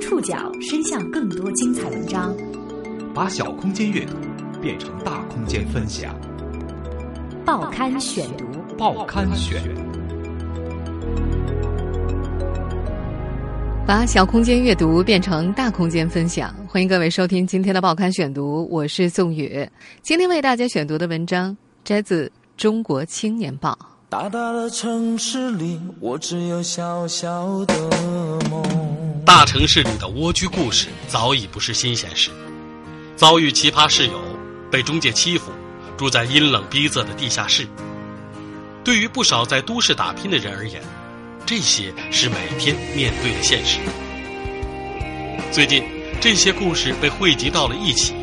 触角伸向更多精彩文章，把小空间阅读变成大空间分享。报刊选读，报刊选。把小空间阅读变成大空间分享，欢迎各位收听今天的报刊选读，我是宋宇。今天为大家选读的文章摘自《中国青年报》。大大的城市里，我只有小小的梦。大城市里的蜗居故事早已不是新鲜事，遭遇奇葩室友，被中介欺负，住在阴冷逼仄的地下室。对于不少在都市打拼的人而言，这些是每天面对的现实。最近，这些故事被汇集到了一起。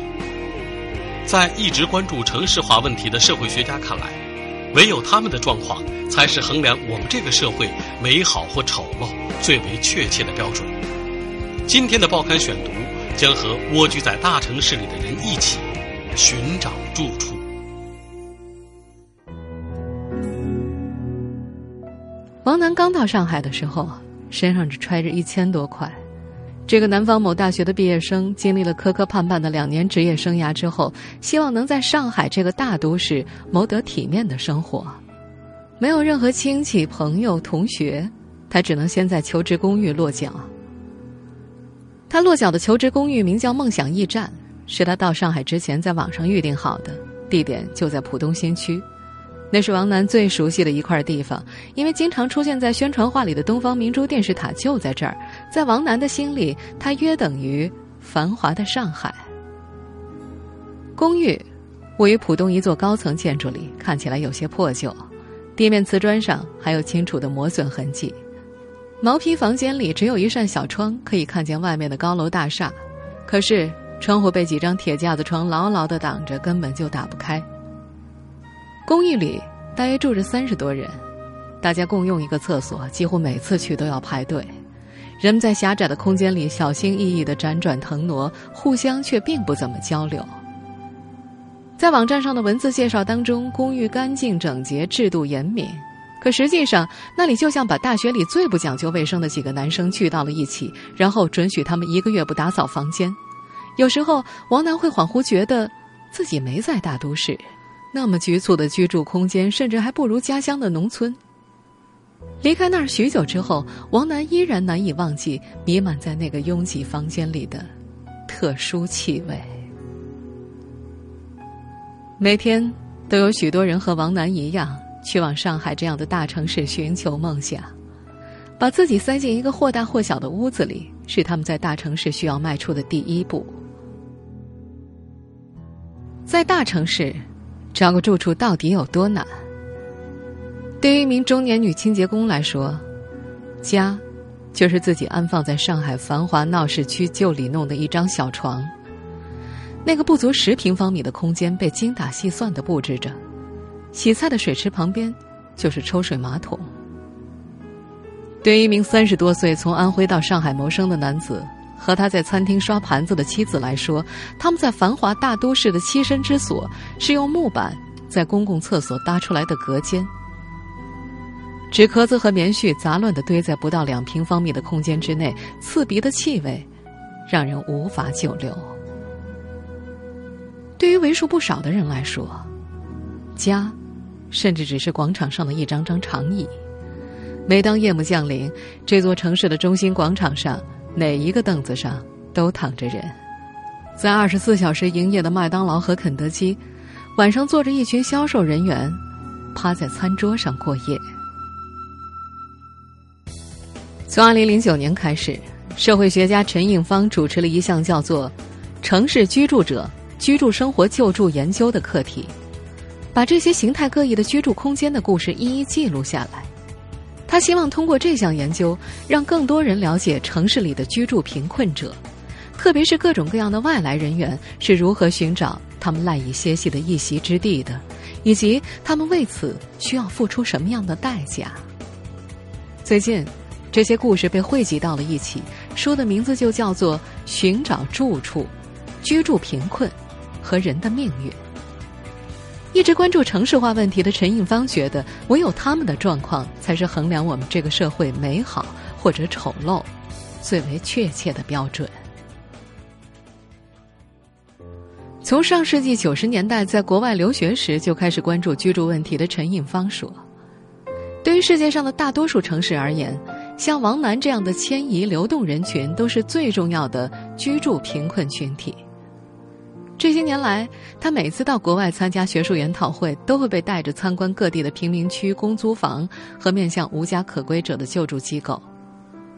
在一直关注城市化问题的社会学家看来，唯有他们的状况，才是衡量我们这个社会美好或丑陋最为确切的标准。今天的报刊选读将和蜗居在大城市里的人一起寻找住处。王楠刚到上海的时候，身上只揣着一千多块。这个南方某大学的毕业生，经历了磕磕绊绊的两年职业生涯之后，希望能在上海这个大都市谋得体面的生活。没有任何亲戚、朋友、同学，他只能先在求职公寓落脚。他落脚的求职公寓名叫“梦想驿站”，是他到上海之前在网上预定好的，地点就在浦东新区。那是王楠最熟悉的一块地方，因为经常出现在宣传画里的东方明珠电视塔就在这儿。在王楠的心里，它约等于繁华的上海。公寓位于浦东一座高层建筑里，看起来有些破旧，地面瓷砖上还有清楚的磨损痕迹。毛坯房间里只有一扇小窗，可以看见外面的高楼大厦，可是窗户被几张铁架子窗牢牢的挡着，根本就打不开。公寓里大约住着三十多人，大家共用一个厕所，几乎每次去都要排队。人们在狭窄的空间里小心翼翼的辗转腾挪，互相却并不怎么交流。在网站上的文字介绍当中，公寓干净整洁，制度严明。可实际上，那里就像把大学里最不讲究卫生的几个男生聚到了一起，然后准许他们一个月不打扫房间。有时候，王楠会恍惚觉得自己没在大都市。那么局促的居住空间，甚至还不如家乡的农村。离开那儿许久之后，王楠依然难以忘记弥漫在那个拥挤房间里的特殊气味。每天都有许多人和王楠一样，去往上海这样的大城市寻求梦想，把自己塞进一个或大或小的屋子里，是他们在大城市需要迈出的第一步。在大城市。找个住处到底有多难？对于一名中年女清洁工来说，家就是自己安放在上海繁华闹市区旧里弄的一张小床。那个不足十平方米的空间被精打细算的布置着，洗菜的水池旁边就是抽水马桶。对于一名三十多岁从安徽到上海谋生的男子。和他在餐厅刷盘子的妻子来说，他们在繁华大都市的栖身之所是用木板在公共厕所搭出来的隔间。纸壳子和棉絮杂乱的堆在不到两平方米的空间之内，刺鼻的气味让人无法久留。对于为数不少的人来说，家甚至只是广场上的一张张长椅。每当夜幕降临，这座城市的中心广场上。哪一个凳子上都躺着人，在二十四小时营业的麦当劳和肯德基，晚上坐着一群销售人员，趴在餐桌上过夜。从二零零九年开始，社会学家陈应方主持了一项叫做“城市居住者居住生活救助研究”的课题，把这些形态各异的居住空间的故事一一记录下来。他希望通过这项研究，让更多人了解城市里的居住贫困者，特别是各种各样的外来人员是如何寻找他们赖以歇息的一席之地的，以及他们为此需要付出什么样的代价。最近，这些故事被汇集到了一起，书的名字就叫做《寻找住处、居住贫困和人的命运》。一直关注城市化问题的陈应芳觉得，唯有他们的状况才是衡量我们这个社会美好或者丑陋最为确切的标准。从上世纪九十年代在国外留学时就开始关注居住问题的陈颖芳说：“对于世界上的大多数城市而言，像王楠这样的迁移流动人群都是最重要的居住贫困群体。这些年来，他每次到国外参加学术研讨会，都会被带着参观各地的贫民区公租房和面向无家可归者的救助机构。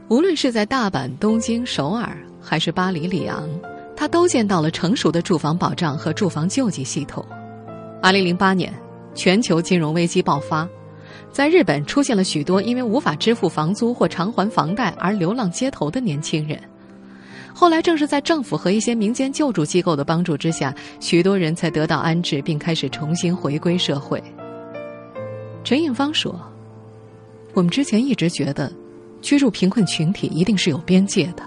无论是在大阪、东京、首尔，还是巴黎、里昂。”他都见到了成熟的住房保障和住房救济系统。二零零八年，全球金融危机爆发，在日本出现了许多因为无法支付房租或偿还房贷而流浪街头的年轻人。后来，正是在政府和一些民间救助机构的帮助之下，许多人才得到安置，并开始重新回归社会。陈颖芳说：“我们之前一直觉得，居住贫困群体一定是有边界的。”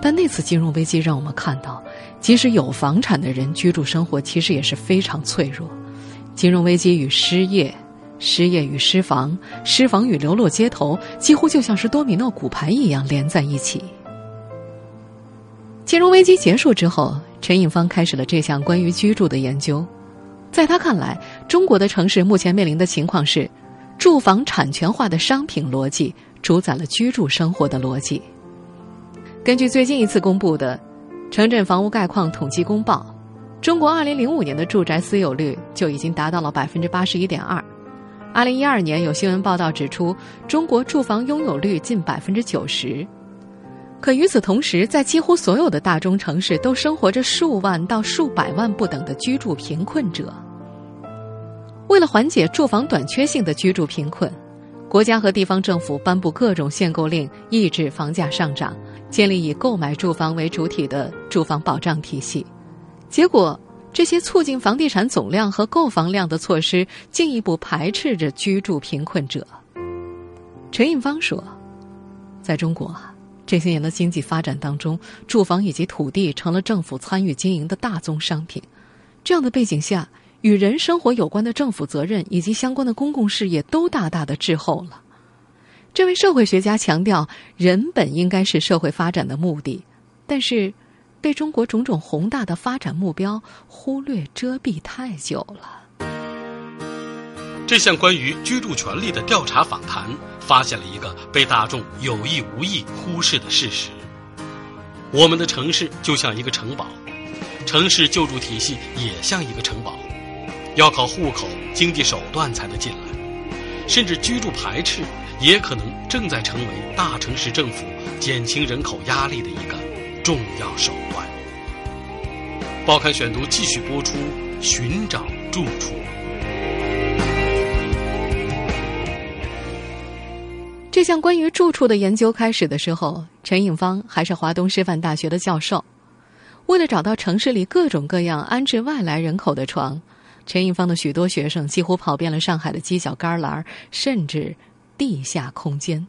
但那次金融危机让我们看到，即使有房产的人，居住生活其实也是非常脆弱。金融危机与失业，失业与失房，失房与流落街头，几乎就像是多米诺骨牌一样连在一起。金融危机结束之后，陈颖芳开始了这项关于居住的研究。在他看来，中国的城市目前面临的情况是，住房产权化的商品逻辑主宰了居住生活的逻辑。根据最近一次公布的《城镇房屋概况统计公报》，中国2005年的住宅私有率就已经达到了百分之八十一点二。2012年有新闻报道指出，中国住房拥有率近百分之九十。可与此同时，在几乎所有的大中城市，都生活着数万到数百万不等的居住贫困者。为了缓解住房短缺性的居住贫困，国家和地方政府颁布各种限购令，抑制房价上涨。建立以购买住房为主体的住房保障体系，结果这些促进房地产总量和购房量的措施，进一步排斥着居住贫困者。陈颖芳说：“在中国，这些年的经济发展当中，住房以及土地成了政府参与经营的大宗商品。这样的背景下，与人生活有关的政府责任以及相关的公共事业都大大的滞后了。”这位社会学家强调，人本应该是社会发展的目的，但是被中国种种宏大的发展目标忽略遮蔽太久了。这项关于居住权利的调查访谈发现了一个被大众有意无意忽视的事实：我们的城市就像一个城堡，城市救助体系也像一个城堡，要靠户口、经济手段才能进来，甚至居住排斥。也可能正在成为大城市政府减轻人口压力的一个重要手段。报刊选读继续播出，寻找住处。这项关于住处的研究开始的时候，陈颖芳还是华东师范大学的教授。为了找到城市里各种各样安置外来人口的床，陈颖芳的许多学生几乎跑遍了上海的犄角旮旯，甚至。地下空间，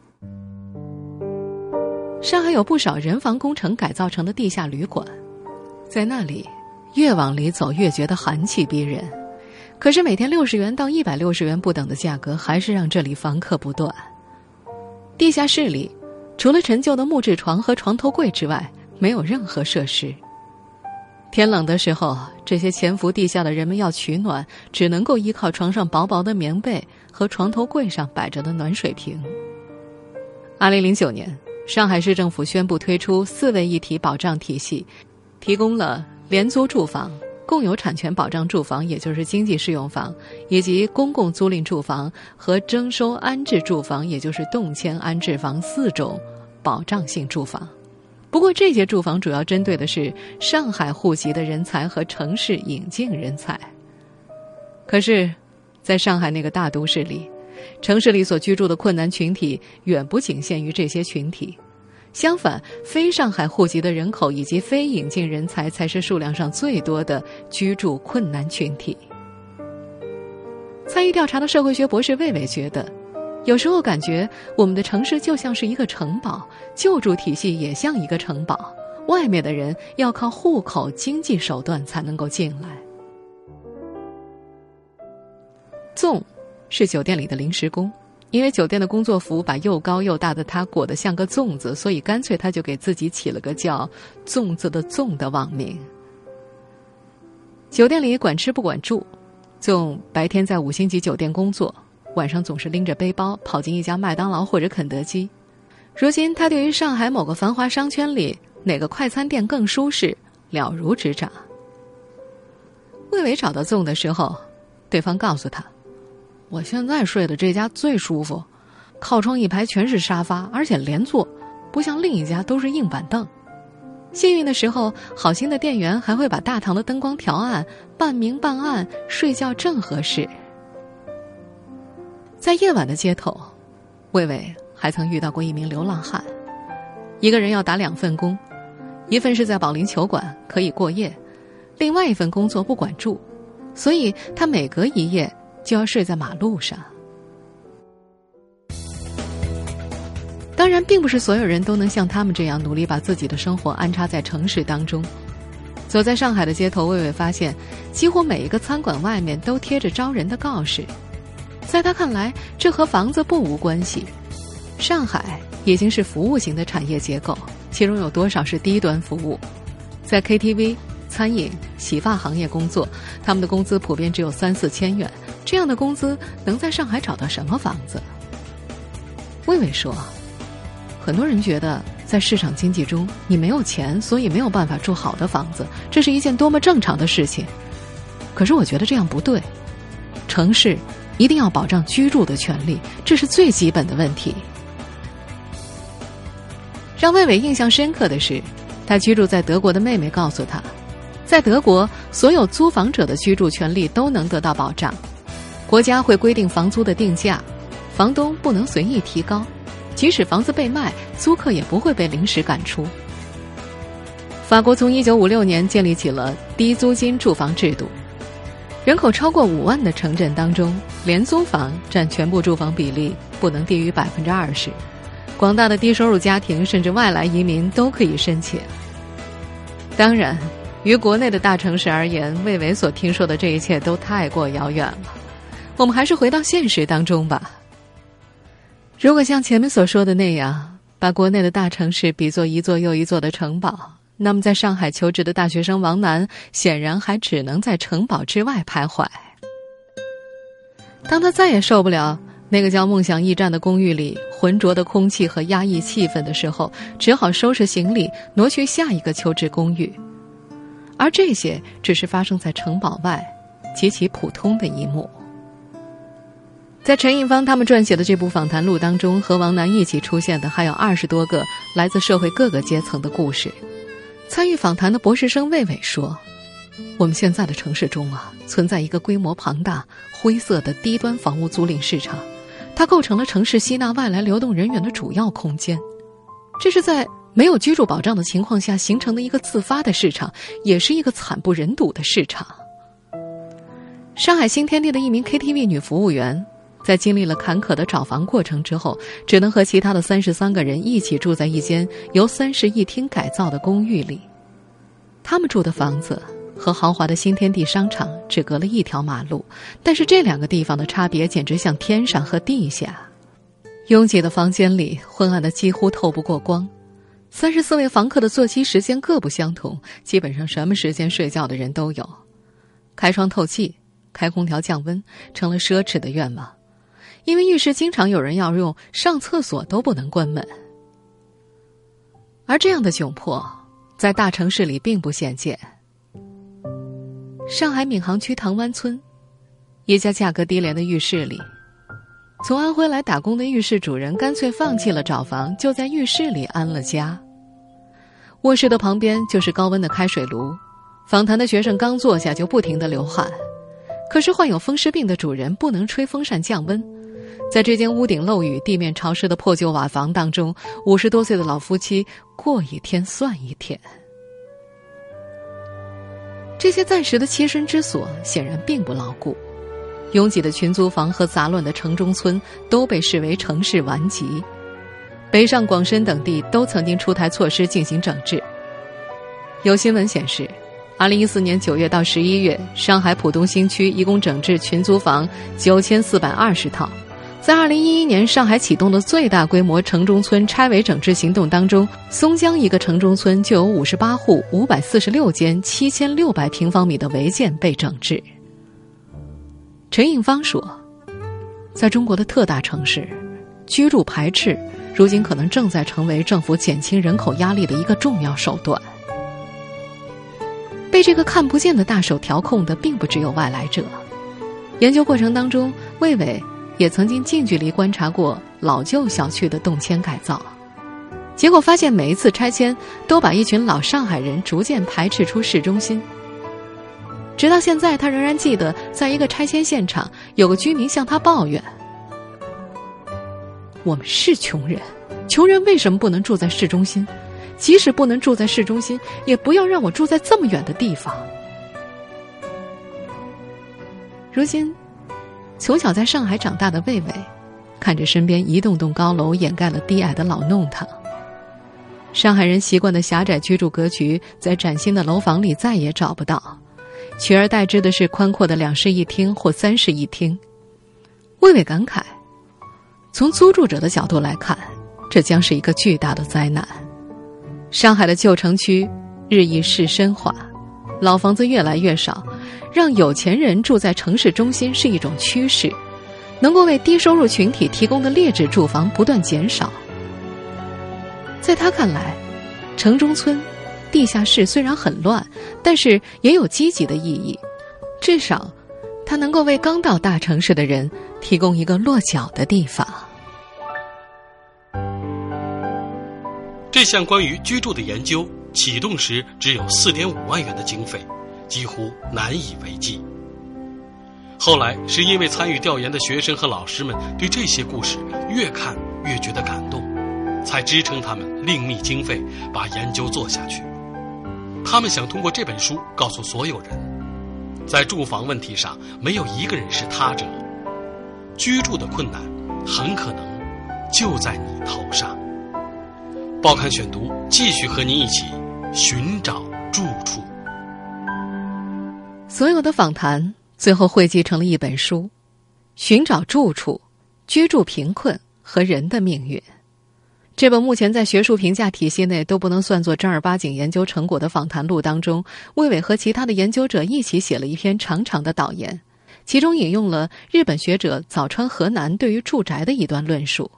上海有不少人防工程改造成的地下旅馆，在那里，越往里走越觉得寒气逼人。可是每天六十元到一百六十元不等的价格，还是让这里房客不断。地下室里，除了陈旧的木质床和床头柜之外，没有任何设施。天冷的时候，这些潜伏地下的人们要取暖，只能够依靠床上薄薄的棉被和床头柜上摆着的暖水瓶。二零零九年，上海市政府宣布推出四位一体保障体系，提供了廉租住房、共有产权保障住房（也就是经济适用房）以及公共租赁住房和征收安置住房（也就是动迁安置房）四种保障性住房。不过，这些住房主要针对的是上海户籍的人才和城市引进人才。可是，在上海那个大都市里，城市里所居住的困难群体远不仅限于这些群体。相反，非上海户籍的人口以及非引进人才才是数量上最多的居住困难群体。参与调查的社会学博士魏伟觉得。有时候感觉我们的城市就像是一个城堡，救助体系也像一个城堡，外面的人要靠户口、经济手段才能够进来。纵是酒店里的临时工，因为酒店的工作服把又高又大的他裹得像个粽子，所以干脆他就给自己起了个叫“粽子的粽”的网名。酒店里管吃不管住，纵白天在五星级酒店工作，晚上总是拎着背包跑进一家麦当劳或者肯德基。如今，他对于上海某个繁华商圈里哪个快餐店更舒适了如指掌。魏伟找到粽的时候，对方告诉他：“我现在睡的这家最舒服，靠窗一排全是沙发，而且连坐，不像另一家都是硬板凳。”幸运的时候，好心的店员还会把大堂的灯光调暗，半明半暗，睡觉正合适。在夜晚的街头，魏伟还曾遇到过一名流浪汉，一个人要打两份工，一份是在保龄球馆可以过夜，另外一份工作不管住，所以他每隔一夜就要睡在马路上。当然，并不是所有人都能像他们这样努力把自己的生活安插在城市当中。走在上海的街头，魏魏发现，几乎每一个餐馆外面都贴着招人的告示。在他看来，这和房子不无关系。上海已经是服务型的产业结构，其中有多少是低端服务？在 KTV、餐饮、洗发行业工作，他们的工资普遍只有三四千元。这样的工资能在上海找到什么房子？魏伟说。很多人觉得，在市场经济中，你没有钱，所以没有办法住好的房子，这是一件多么正常的事情。可是我觉得这样不对。城市一定要保障居住的权利，这是最基本的问题。让魏伟印象深刻的是，他居住在德国的妹妹告诉他，在德国，所有租房者的居住权利都能得到保障，国家会规定房租的定价，房东不能随意提高。即使房子被卖，租客也不会被临时赶出。法国从一九五六年建立起了低租金住房制度，人口超过五万的城镇当中，廉租房占全部住房比例不能低于百分之二十，广大的低收入家庭甚至外来移民都可以申请。当然，于国内的大城市而言，魏伟所听说的这一切都太过遥远了。我们还是回到现实当中吧。如果像前面所说的那样，把国内的大城市比作一座又一座的城堡，那么在上海求职的大学生王楠显然还只能在城堡之外徘徊。当他再也受不了那个叫“梦想驿站”的公寓里浑浊的空气和压抑气氛的时候，只好收拾行李挪去下一个求职公寓。而这些只是发生在城堡外极其普通的一幕。在陈印芳他们撰写的这部访谈录当中，和王楠一起出现的还有二十多个来自社会各个阶层的故事。参与访谈的博士生魏伟说：“我们现在的城市中啊，存在一个规模庞大、灰色的低端房屋租赁市场，它构成了城市吸纳外来流动人员的主要空间。这是在没有居住保障的情况下形成的一个自发的市场，也是一个惨不忍睹的市场。”上海新天地的一名 KTV 女服务员。在经历了坎坷的找房过程之后，只能和其他的三十三个人一起住在一间由三室一厅改造的公寓里。他们住的房子和豪华的新天地商场只隔了一条马路，但是这两个地方的差别简直像天上和地下。拥挤的房间里昏暗的几乎透不过光，三十四位房客的作息时间各不相同，基本上什么时间睡觉的人都有。开窗透气，开空调降温，成了奢侈的愿望。因为浴室经常有人要用，上厕所都不能关门。而这样的窘迫，在大城市里并不鲜见。上海闵行区塘湾村，一家价格低廉的浴室里，从安徽来打工的浴室主人干脆放弃了找房，就在浴室里安了家。卧室的旁边就是高温的开水炉，访谈的学生刚坐下就不停的流汗，可是患有风湿病的主人不能吹风扇降温。在这间屋顶漏雨、地面潮湿的破旧瓦房当中，五十多岁的老夫妻过一天算一天。这些暂时的栖身之所显然并不牢固，拥挤的群租房和杂乱的城中村都被视为城市顽疾。北上广深等地都曾经出台措施进行整治。有新闻显示，二零一四年九月到十一月，上海浦东新区一共整治群租房九千四百二十套。在二零一一年上海启动的最大规模城中村拆违整治行动当中，松江一个城中村就有五十八户、五百四十六间、七千六百平方米的违建被整治。陈颖芳说，在中国的特大城市，居住排斥如今可能正在成为政府减轻人口压力的一个重要手段。被这个看不见的大手调控的，并不只有外来者。研究过程当中，魏伟。也曾经近距离观察过老旧小区的动迁改造，结果发现每一次拆迁都把一群老上海人逐渐排斥出市中心。直到现在，他仍然记得，在一个拆迁现场，有个居民向他抱怨：“我们是穷人，穷人为什么不能住在市中心？即使不能住在市中心，也不要让我住在这么远的地方。”如今。从小在上海长大的魏伟，看着身边一栋栋高楼掩盖了低矮的老弄堂。上海人习惯的狭窄居住格局，在崭新的楼房里再也找不到，取而代之的是宽阔的两室一厅或三室一厅。魏伟感慨：从租住者的角度来看，这将是一个巨大的灾难。上海的旧城区日益市深化，老房子越来越少。让有钱人住在城市中心是一种趋势，能够为低收入群体提供的劣质住房不断减少。在他看来，城中村、地下室虽然很乱，但是也有积极的意义，至少，它能够为刚到大城市的人提供一个落脚的地方。这项关于居住的研究启动时只有四点五万元的经费。几乎难以为继。后来是因为参与调研的学生和老师们对这些故事越看越觉得感动，才支撑他们另觅经费把研究做下去。他们想通过这本书告诉所有人，在住房问题上没有一个人是他者，居住的困难很可能就在你头上。报刊选读继续和您一起寻找住处。所有的访谈最后汇集成了一本书，《寻找住处、居住贫困和人的命运》。这本目前在学术评价体系内都不能算作正儿八经研究成果的访谈录当中，魏伟和其他的研究者一起写了一篇长长的导言，其中引用了日本学者早川河南对于住宅的一段论述：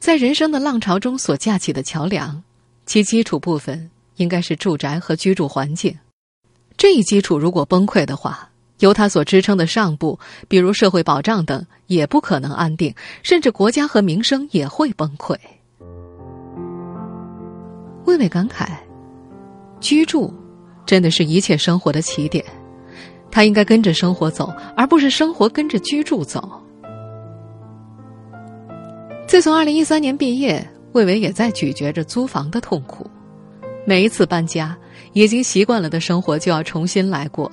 在人生的浪潮中所架起的桥梁，其基础部分应该是住宅和居住环境。这一基础如果崩溃的话，由它所支撑的上部，比如社会保障等，也不可能安定，甚至国家和民生也会崩溃。魏伟感慨：居住，真的是一切生活的起点，它应该跟着生活走，而不是生活跟着居住走。自从二零一三年毕业，魏伟也在咀嚼着租房的痛苦。每一次搬家，已经习惯了的生活就要重新来过。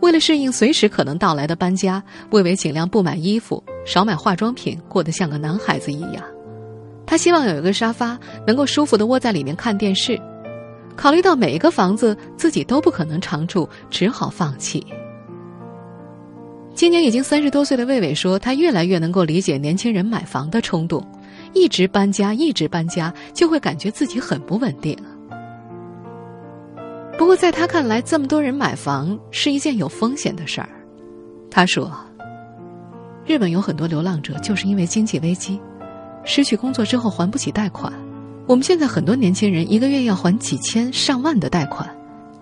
为了适应随时可能到来的搬家，魏伟尽量不买衣服，少买化妆品，过得像个男孩子一样。他希望有一个沙发，能够舒服的窝在里面看电视。考虑到每一个房子自己都不可能常住，只好放弃。今年已经三十多岁的魏伟说，他越来越能够理解年轻人买房的冲动。一直搬家，一直搬家，就会感觉自己很不稳定。不过，在他看来，这么多人买房是一件有风险的事儿。他说：“日本有很多流浪者，就是因为经济危机，失去工作之后还不起贷款。我们现在很多年轻人一个月要还几千上万的贷款，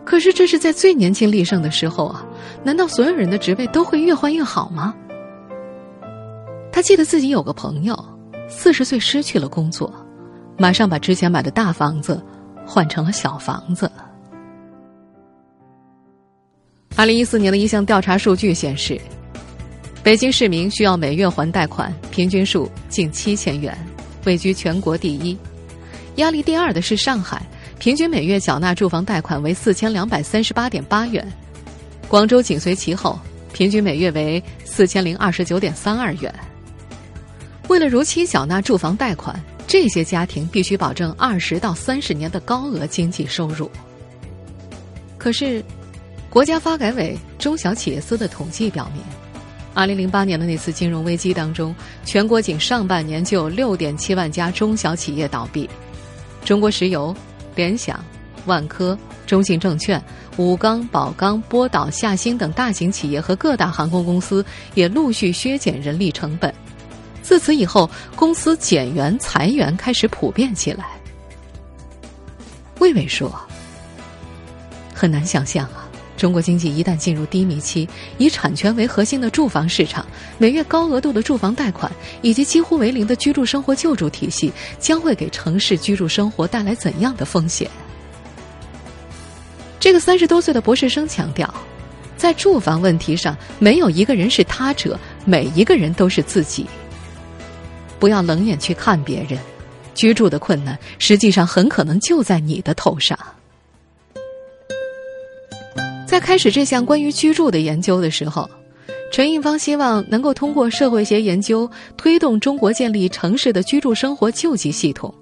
可是这是在最年轻力盛的时候啊！难道所有人的职位都会越换越好吗？”他记得自己有个朋友，四十岁失去了工作，马上把之前买的大房子换成了小房子。二零一四年的一项调查数据显示，北京市民需要每月还贷款平均数近七千元，位居全国第一。压力第二的是上海，平均每月缴纳住房贷款为四千两百三十八点八元。广州紧随其后，平均每月为四千零二十九点三二元。为了如期缴纳住房贷款，这些家庭必须保证二十到三十年的高额经济收入。可是。国家发改委中小企业司的统计表明，二零零八年的那次金融危机当中，全国仅上半年就有六点七万家中小企业倒闭。中国石油、联想、万科、中信证券、武钢、宝钢、波导、夏新等大型企业和各大航空公司也陆续削减人力成本。自此以后，公司减员裁员开始普遍起来。魏伟说：“很难想象啊，中国经济一旦进入低迷期，以产权为核心的住房市场，每月高额度的住房贷款，以及几乎为零的居住生活救助体系，将会给城市居住生活带来怎样的风险？”这个三十多岁的博士生强调，在住房问题上，没有一个人是他者，每一个人都是自己。不要冷眼去看别人，居住的困难实际上很可能就在你的头上。在开始这项关于居住的研究的时候，陈应芳希望能够通过社会学研究推动中国建立城市的居住生活救济系统。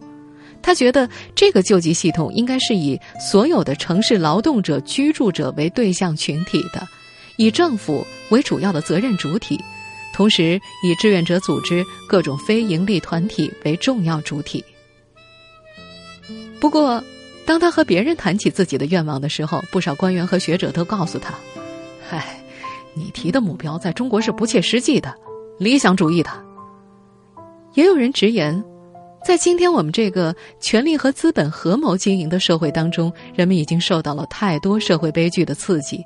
他觉得这个救济系统应该是以所有的城市劳动者、居住者为对象群体的，以政府为主要的责任主体。同时，以志愿者组织、各种非营利团体为重要主体。不过，当他和别人谈起自己的愿望的时候，不少官员和学者都告诉他：“唉，你提的目标在中国是不切实际的，理想主义的。”也有人直言，在今天我们这个权力和资本合谋经营的社会当中，人们已经受到了太多社会悲剧的刺激。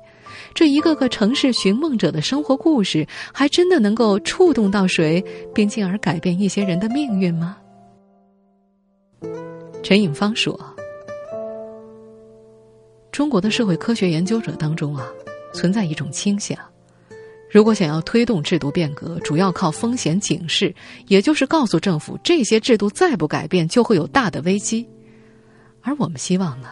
这一个个城市寻梦者的生活故事，还真的能够触动到谁，并进而改变一些人的命运吗？陈颖芳说：“中国的社会科学研究者当中啊，存在一种倾向，如果想要推动制度变革，主要靠风险警示，也就是告诉政府这些制度再不改变就会有大的危机。而我们希望呢？”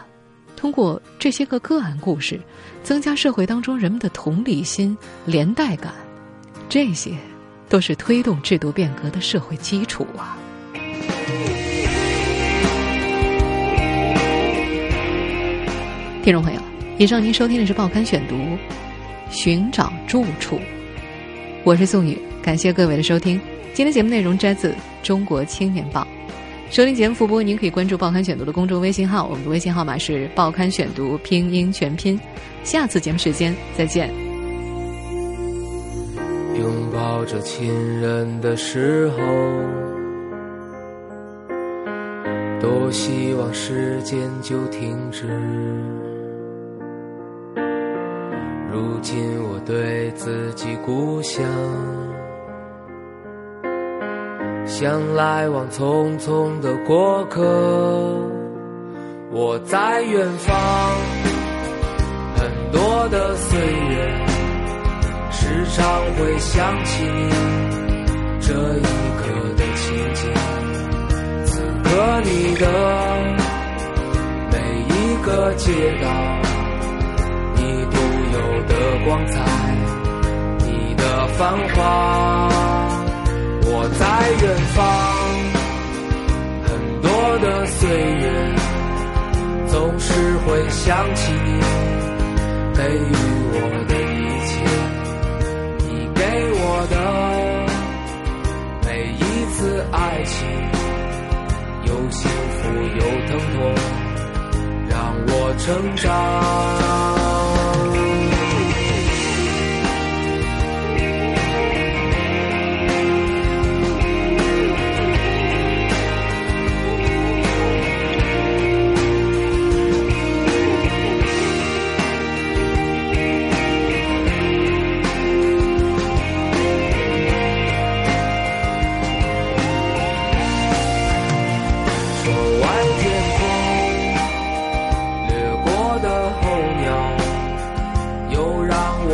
通过这些个个案故事，增加社会当中人们的同理心、连带感，这些都是推动制度变革的社会基础啊！听众朋友，以上您收听的是《报刊选读》，寻找住处，我是宋宇，感谢各位的收听。今天节目内容摘自《中国青年报》。收听节目复播，您可以关注《报刊选读》的公众微信号，我们的微信号码是“报刊选读”拼音全拼。下次节目时间再见。拥抱着亲人的时候，多希望时间就停止。如今我对自己故乡。像来往匆匆的过客，我在远方。很多的岁月，时常会想起你这一刻的情景。此刻你的每一个街道，的光彩，你的繁华。我在远方，很多的岁月，总是会想起你给予我的一切，你给我的每一次爱情，有幸福有疼痛，让我成长。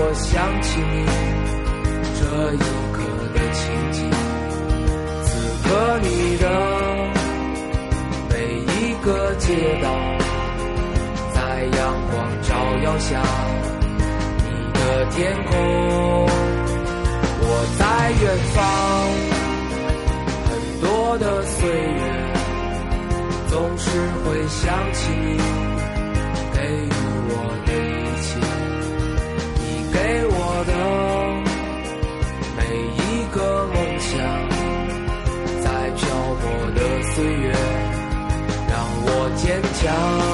我想起你这一刻的情景此刻你的每一个街道在阳光照耀下你的天空我在远方很多的岁月总是会想起你给予的每一个梦想在漂泊的岁月让我坚强。